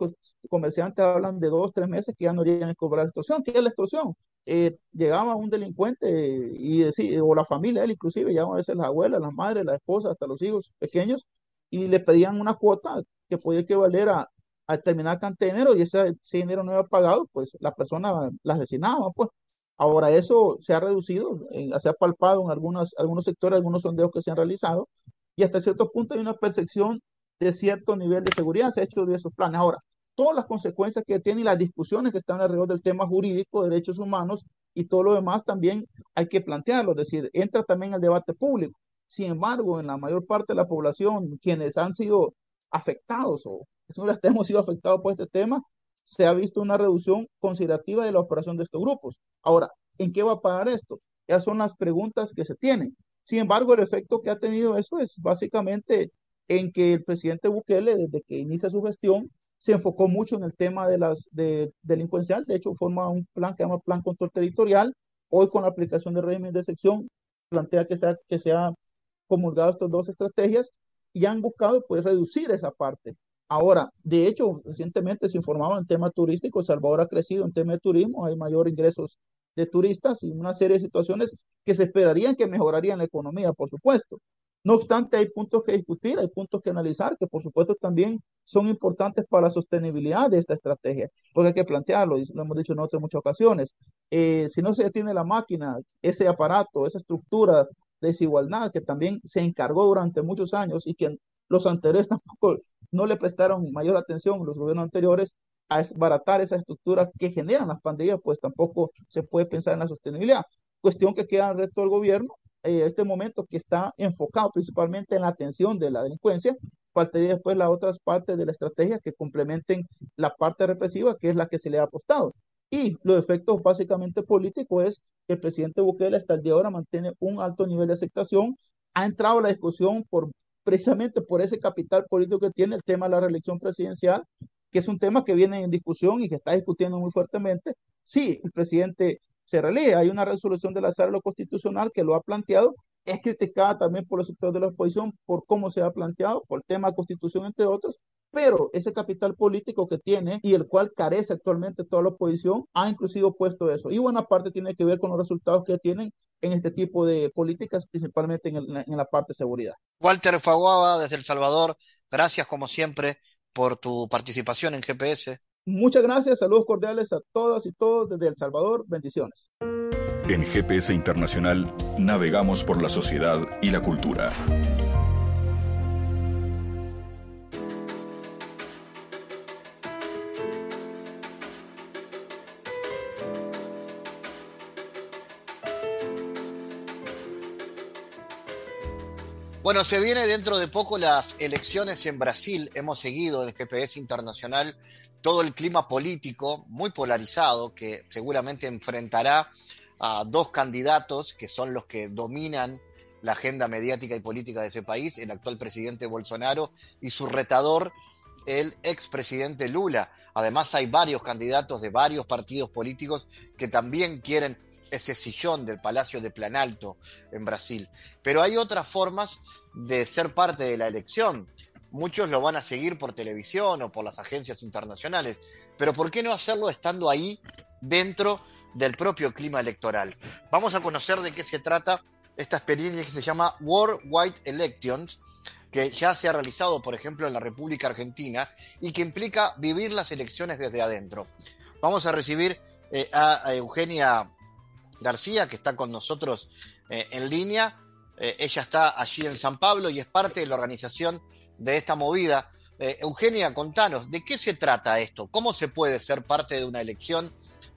comerciantes hablan de dos, tres meses que ya no irían a cobrar extorsión. ¿Qué es la extorsión? Eh, llegaba un delincuente y decía, o la familia, él inclusive, llegaban a veces las abuelas, las madres, la esposa, hasta los hijos pequeños, y le pedían una cuota que podía equivaler a, a de dinero y ese, dinero no era pagado, pues la persona la asesinaba, pues. Ahora eso se ha reducido, eh, se ha palpado en algunos, algunos sectores, algunos sondeos que se han realizado, y hasta cierto punto hay una percepción de cierto nivel de seguridad, se ha hecho diversos planes. Ahora, todas las consecuencias que tiene y las discusiones que están alrededor del tema jurídico, derechos humanos y todo lo demás también hay que plantearlo, es decir, entra también el debate público. Sin embargo, en la mayor parte de la población, quienes han sido afectados o hemos sido afectados por este tema, se ha visto una reducción considerativa de la operación de estos grupos. Ahora, ¿en qué va a parar esto? Esas son las preguntas que se tienen. Sin embargo, el efecto que ha tenido eso es básicamente en que el presidente Bukele, desde que inicia su gestión, se enfocó mucho en el tema de las de, delincuencial. De hecho, forma un plan que se llama Plan Control Territorial. Hoy, con la aplicación del régimen de sección, plantea que sea, que sea comulgado estas dos estrategias y han buscado pues reducir esa parte. Ahora, de hecho, recientemente se informaba en tema turístico, Salvador ha crecido en tema de turismo, hay mayor ingresos de turistas y una serie de situaciones que se esperarían que mejorarían la economía, por supuesto. No obstante, hay puntos que discutir, hay puntos que analizar, que por supuesto también son importantes para la sostenibilidad de esta estrategia, porque hay que plantearlo, y lo hemos dicho en otras muchas ocasiones. Eh, si no se tiene la máquina, ese aparato, esa estructura de desigualdad que también se encargó durante muchos años y que los anteriores [LAUGHS] tampoco no le prestaron mayor atención, los gobiernos anteriores, a desbaratar esa estructura que generan las pandillas, pues tampoco se puede pensar en la sostenibilidad. Cuestión que queda el resto del gobierno eh, este momento que está enfocado principalmente en la atención de la delincuencia, faltaría después las otras partes de la estrategia que complementen la parte represiva, que es la que se le ha apostado. Y los efectos básicamente políticos es que el presidente Bukele hasta el día de ahora mantiene un alto nivel de aceptación, ha entrado a la discusión por precisamente por ese capital político que tiene el tema de la reelección presidencial, que es un tema que viene en discusión y que está discutiendo muy fuertemente. Sí, el presidente se relee. Hay una resolución de la sala constitucional que lo ha planteado. Es criticada también por los sectores de la oposición por cómo se ha planteado, por el tema de constitución, entre otros. Pero ese capital político que tiene y el cual carece actualmente toda la oposición ha inclusive puesto eso. Y buena parte tiene que ver con los resultados que tienen en este tipo de políticas, principalmente en, en la parte de seguridad. Walter Faguaba, desde El Salvador, gracias como siempre por tu participación en GPS. Muchas gracias, saludos cordiales a todas y todos desde El Salvador, bendiciones. En GPS Internacional navegamos por la sociedad y la cultura. Bueno, se viene dentro de poco las elecciones en Brasil. Hemos seguido en GPS Internacional todo el clima político muy polarizado que seguramente enfrentará a dos candidatos que son los que dominan la agenda mediática y política de ese país, el actual presidente Bolsonaro y su retador, el expresidente Lula. Además hay varios candidatos de varios partidos políticos que también quieren ese sillón del Palacio de Planalto en Brasil. Pero hay otras formas de ser parte de la elección. Muchos lo van a seguir por televisión o por las agencias internacionales, pero ¿por qué no hacerlo estando ahí dentro del propio clima electoral? Vamos a conocer de qué se trata esta experiencia que se llama Worldwide Elections, que ya se ha realizado, por ejemplo, en la República Argentina y que implica vivir las elecciones desde adentro. Vamos a recibir eh, a, Eugenia García, que está con nosotros eh, en línea. Eh, ella está allí en San Pablo y es parte de la organización de esta movida. Eh, Eugenia, contanos, ¿de qué se trata esto? ¿Cómo se puede ser parte de una elección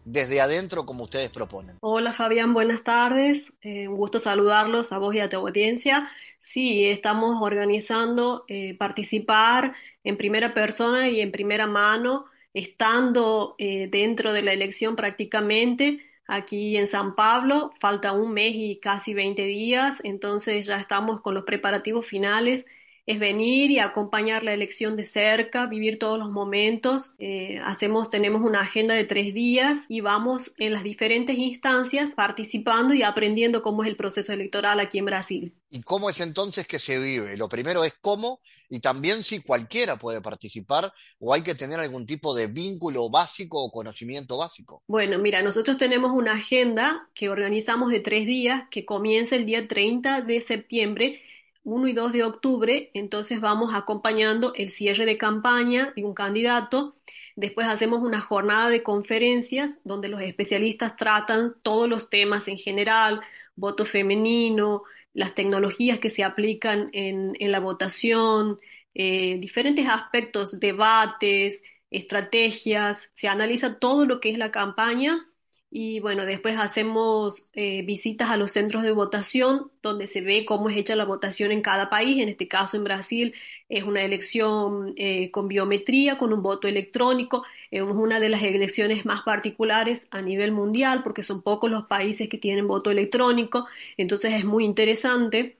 desde adentro como ustedes proponen? Hola Fabián, buenas tardes. Eh, un gusto saludarlos a vos y a tu audiencia. Sí, estamos organizando eh, participar en primera persona y en primera mano, estando dentro de la elección prácticamente aquí en San Pablo. Falta un mes y casi 20 días, entonces ya estamos con los preparativos finales es venir y acompañar la elección de cerca, vivir todos los momentos. Eh, hacemos, tenemos una agenda de tres días y vamos en las diferentes instancias participando y aprendiendo cómo es el proceso electoral aquí en Brasil. ¿Y cómo es entonces que se vive? Lo primero es cómo y también si cualquiera puede participar o hay que tener algún tipo de vínculo básico o conocimiento básico. Bueno, mira, nosotros tenemos una agenda que organizamos de tres días que comienza el día 30 de septiembre 1 y 2 de octubre, entonces vamos acompañando el cierre de campaña de un candidato. Después hacemos una jornada de conferencias donde los especialistas tratan todos los temas en general, voto femenino, las tecnologías que se aplican en, la votación, eh, diferentes aspectos, debates, estrategias, se analiza todo lo que es la campaña y bueno, después hacemos eh, visitas a los centros de votación donde se ve cómo es hecha la votación en cada país. En este caso, en Brasil, es una elección eh, con biometría, con un voto electrónico. Es una de las elecciones más particulares a nivel mundial porque son pocos los países que tienen voto electrónico. Entonces es muy interesante.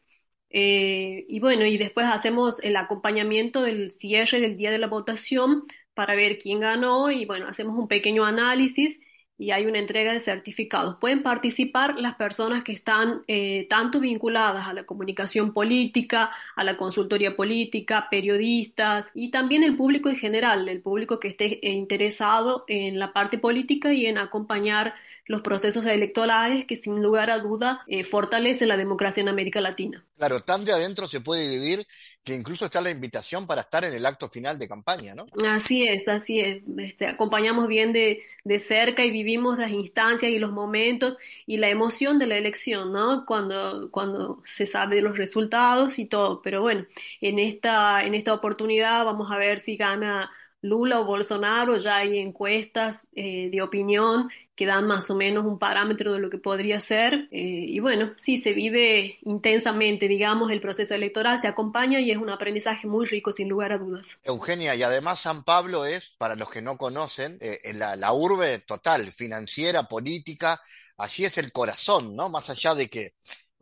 Eh, y bueno, y después hacemos el acompañamiento del cierre del día de la votación para ver quién ganó y bueno, hacemos un pequeño análisis y hay una entrega de certificados. Pueden participar las personas que están eh, tanto vinculadas a la comunicación política, a la consultoría política, periodistas y también el público en general, el público que esté eh, interesado en la parte política y en acompañar los procesos electorales que sin lugar a duda eh, fortalecen la democracia en América Latina. Claro, tan de adentro se puede vivir que incluso está la invitación para estar en el acto final de campaña, ¿no? Así es, así es. Este, acompañamos bien de, de cerca y vivimos las instancias y los momentos y la emoción de la elección, ¿no? Cuando, cuando se sabe de los resultados y todo. Pero bueno, en esta, en esta oportunidad vamos a ver si gana Lula o Bolsonaro, ya hay encuestas eh, de opinión que dan más o menos un parámetro de lo que podría ser. Eh, y bueno, sí, se vive intensamente, digamos, el proceso electoral, se acompaña y es un aprendizaje muy rico, sin lugar a dudas. Eugenia, y además San Pablo es, para los que no conocen, eh, la, la urbe total, financiera, política, allí es el corazón, ¿no? Más allá de que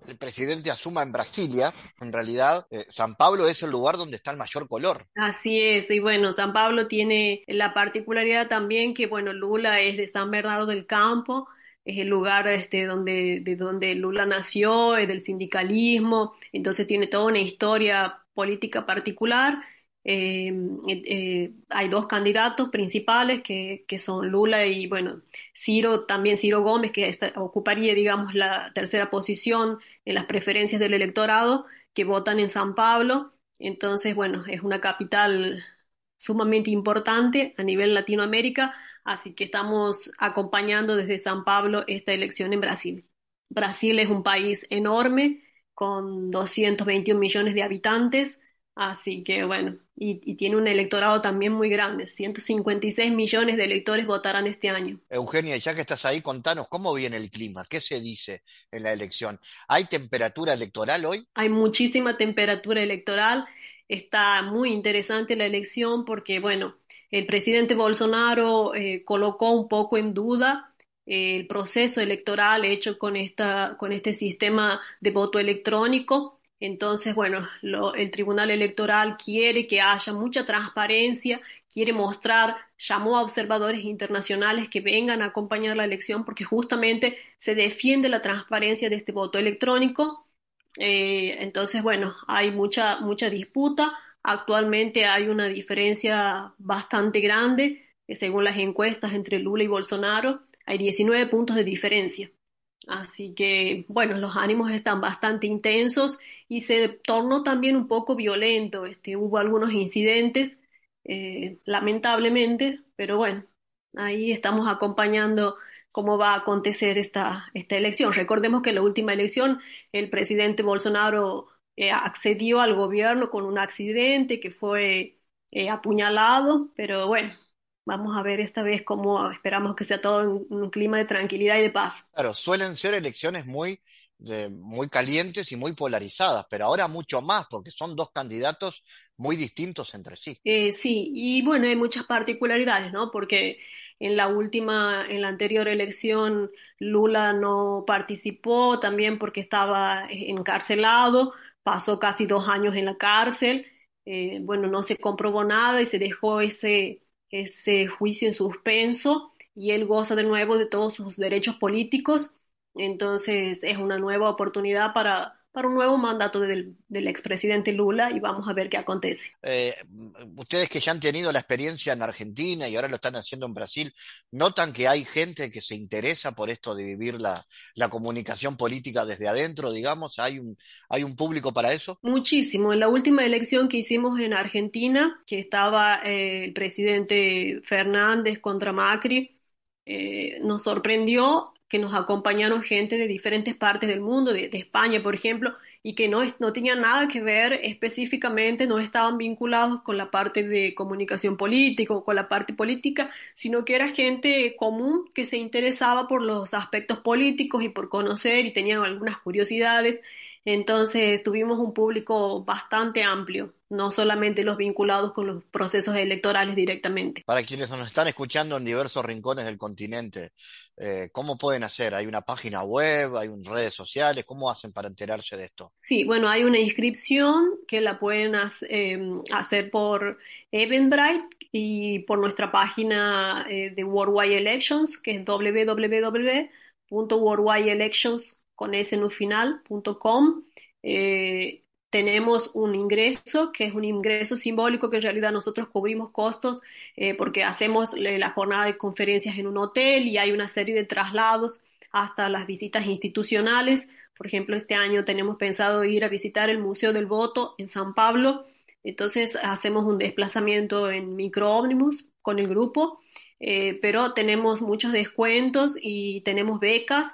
el presidente asuma en Brasilia, en realidad eh, San Pablo es el lugar donde está el mayor color. Así es, y bueno, San Pablo tiene la particularidad también que, bueno, Lula es de San Bernardo del Campo, es el lugar este, donde, de donde Lula nació, es del sindicalismo, entonces tiene toda una historia política particular eh, eh, hay dos candidatos principales que, que, son Lula y, bueno, Ciro, también Ciro Gómez, que ocuparía, digamos, la tercera posición en las preferencias del electorado, que votan en San Pablo. Entonces, bueno, es una capital sumamente importante a nivel Latinoamérica, así que estamos acompañando desde San Pablo esta elección en Brasil. Brasil es un país enorme, con 221 millones de habitantes, Así que bueno, y, tiene un electorado también muy grande, 156 millones de electores votarán este año. Eugenia, ya que estás ahí, contanos cómo viene el clima, qué se dice en la elección. ¿Hay temperatura electoral hoy? Hay muchísima temperatura electoral, está muy interesante la elección porque bueno, el presidente Bolsonaro eh, colocó un poco en duda eh, el proceso electoral hecho con, esta, con este sistema de voto electrónico entonces, bueno, el Tribunal Electoral quiere que haya mucha transparencia, quiere mostrar, llamó a observadores internacionales que vengan a acompañar la elección porque justamente se defiende la transparencia de este voto electrónico. Eh, entonces, bueno, hay mucha, mucha disputa. Actualmente hay una diferencia bastante grande, eh, según las encuestas entre Lula y Bolsonaro, hay 19 puntos de diferencia. Así que, bueno, los ánimos están bastante intensos y se tornó también un poco violento. Este, hubo algunos incidentes, eh, lamentablemente, pero bueno, ahí estamos acompañando cómo va a acontecer esta, esta elección. Recordemos que en la última elección el presidente Bolsonaro eh, accedió al gobierno con un accidente que fue eh, apuñalado, pero bueno, Vamos a ver esta vez cómo esperamos que sea todo en un clima de tranquilidad y de paz. Claro, suelen ser elecciones muy, muy calientes y muy polarizadas, pero ahora mucho más, porque son dos candidatos muy distintos entre sí. Eh, sí, y bueno, hay muchas particularidades, ¿no? Porque en la última, en la anterior elección, Lula no participó también porque estaba encarcelado, pasó casi dos años en la cárcel, eh, bueno, no se comprobó nada y se dejó ese ese juicio en suspenso y él goza de nuevo de todos sus derechos políticos. Entonces es una nueva oportunidad para, para un nuevo mandato del, del expresidente Lula y vamos a ver qué acontece. Eh, ustedes que ya han tenido la experiencia en Argentina y ahora lo están haciendo en Brasil, ¿notan que hay gente que se interesa por esto de vivir la, la comunicación política desde adentro, digamos? ¿Hay un, ¿Hay un público para eso? Muchísimo. En la última elección que hicimos en Argentina, que estaba eh, el presidente Fernández contra Macri, eh, nos sorprendió que nos acompañaron gente de diferentes partes del mundo, de, España, por ejemplo, y que no, no tenían nada que ver específicamente, no estaban vinculados con la parte de comunicación política o con la parte política, sino que era gente común que se interesaba por los aspectos políticos y por conocer y tenían algunas curiosidades. Entonces tuvimos un público bastante amplio, no solamente los vinculados con los procesos electorales directamente. Para quienes nos están escuchando en diversos rincones del continente, eh, ¿cómo pueden hacer? ¿Hay una página web? ¿Hay redes sociales? ¿Cómo hacen para enterarse de esto? Sí, bueno, hay una inscripción que la pueden em, hacer por Eventbrite y por nuestra página eh, de Worldwide Elections, que es www.worldwideelections.com con ese en un final.com. Eh, tenemos un ingreso, que es un ingreso simbólico que en realidad nosotros cubrimos costos eh, porque hacemos la jornada de conferencias en un hotel y hay una serie de traslados hasta las visitas institucionales. Por ejemplo, este año tenemos pensado ir a visitar el Museo del Voto en San Pablo. Entonces hacemos un desplazamiento en microómnibus con el grupo, eh, pero tenemos muchos descuentos y tenemos becas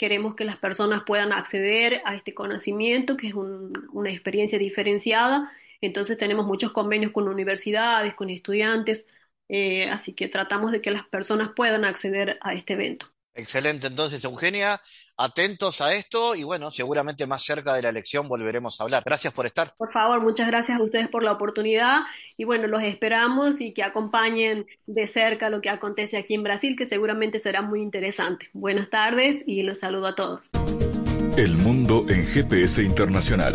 Queremos que las personas puedan acceder a este conocimiento, que es una experiencia diferenciada. Entonces tenemos muchos convenios con universidades, con estudiantes, eh, así que tratamos de que las personas puedan acceder a este evento. Excelente, entonces Eugenia, atentos a esto y bueno, seguramente más cerca de la elección volveremos a hablar. Gracias por estar. Por favor, muchas gracias a ustedes por la oportunidad y bueno, los esperamos y que acompañen de cerca lo que acontece aquí en Brasil, que seguramente será muy interesante. Buenas tardes y los saludo a todos. El mundo en GPS internacional.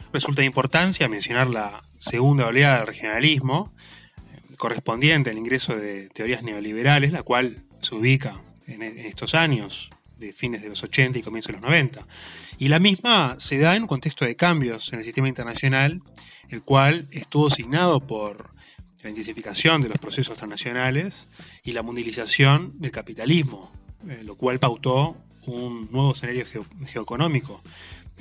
Resulta de importancia mencionar la segunda oleada del regionalismo, eh, correspondiente al ingreso de teorías neoliberales, la cual se ubica en, estos años, de fines de los 80 y comienzos de los 90. Y la misma se da en un contexto de cambios en el sistema internacional, el cual estuvo signado por la intensificación de los procesos transnacionales y la mundialización del capitalismo, eh, lo cual pautó un nuevo escenario geoeconómico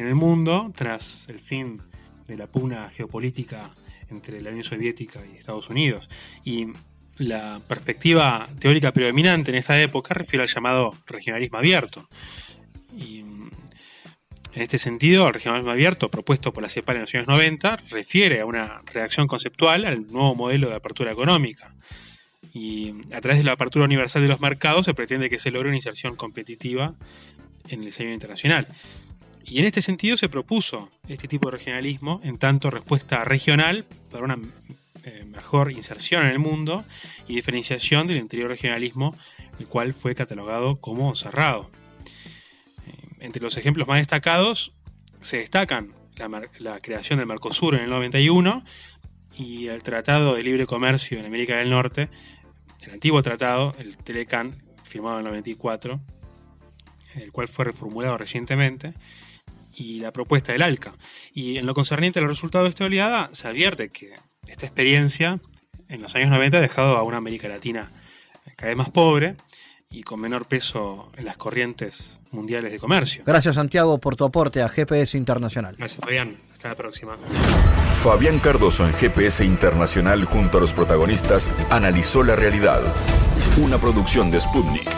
en el mundo tras el fin de la pugna geopolítica entre la Unión Soviética y Estados Unidos. Y la perspectiva teórica predominante en esta época refiere al llamado regionalismo abierto. Mm, en este sentido, el regionalismo abierto propuesto por la CEPAL en los años 90 refiere a una reacción conceptual al nuevo modelo de apertura económica. Y a través de la apertura universal de los mercados se pretende que se logre una inserción competitiva en el diseño internacional. Y en este sentido se propuso este tipo de regionalismo en tanto respuesta regional para una eh, mejor inserción en el mundo y diferenciación del interior regionalismo, el cual fue catalogado como cerrado. Eh, entre los ejemplos más destacados se destacan la, creación del Mercosur en el 91 y el Tratado de Libre Comercio en América del Norte, el antiguo tratado, el Telecan, firmado en el 94, el cual fue reformulado recientemente, y la propuesta del ALCA. Y en lo concerniente a los resultados de esta oleada, se advierte que esta experiencia en los años 90 ha dejado a una América Latina cada vez más pobre y con menor peso en las corrientes mundiales de comercio. Gracias Santiago por tu aporte a GPS Internacional. Gracias Fabián, hasta la próxima. Fabián Cardoso en GPS Internacional junto a los protagonistas analizó la realidad. Una producción de Sputnik.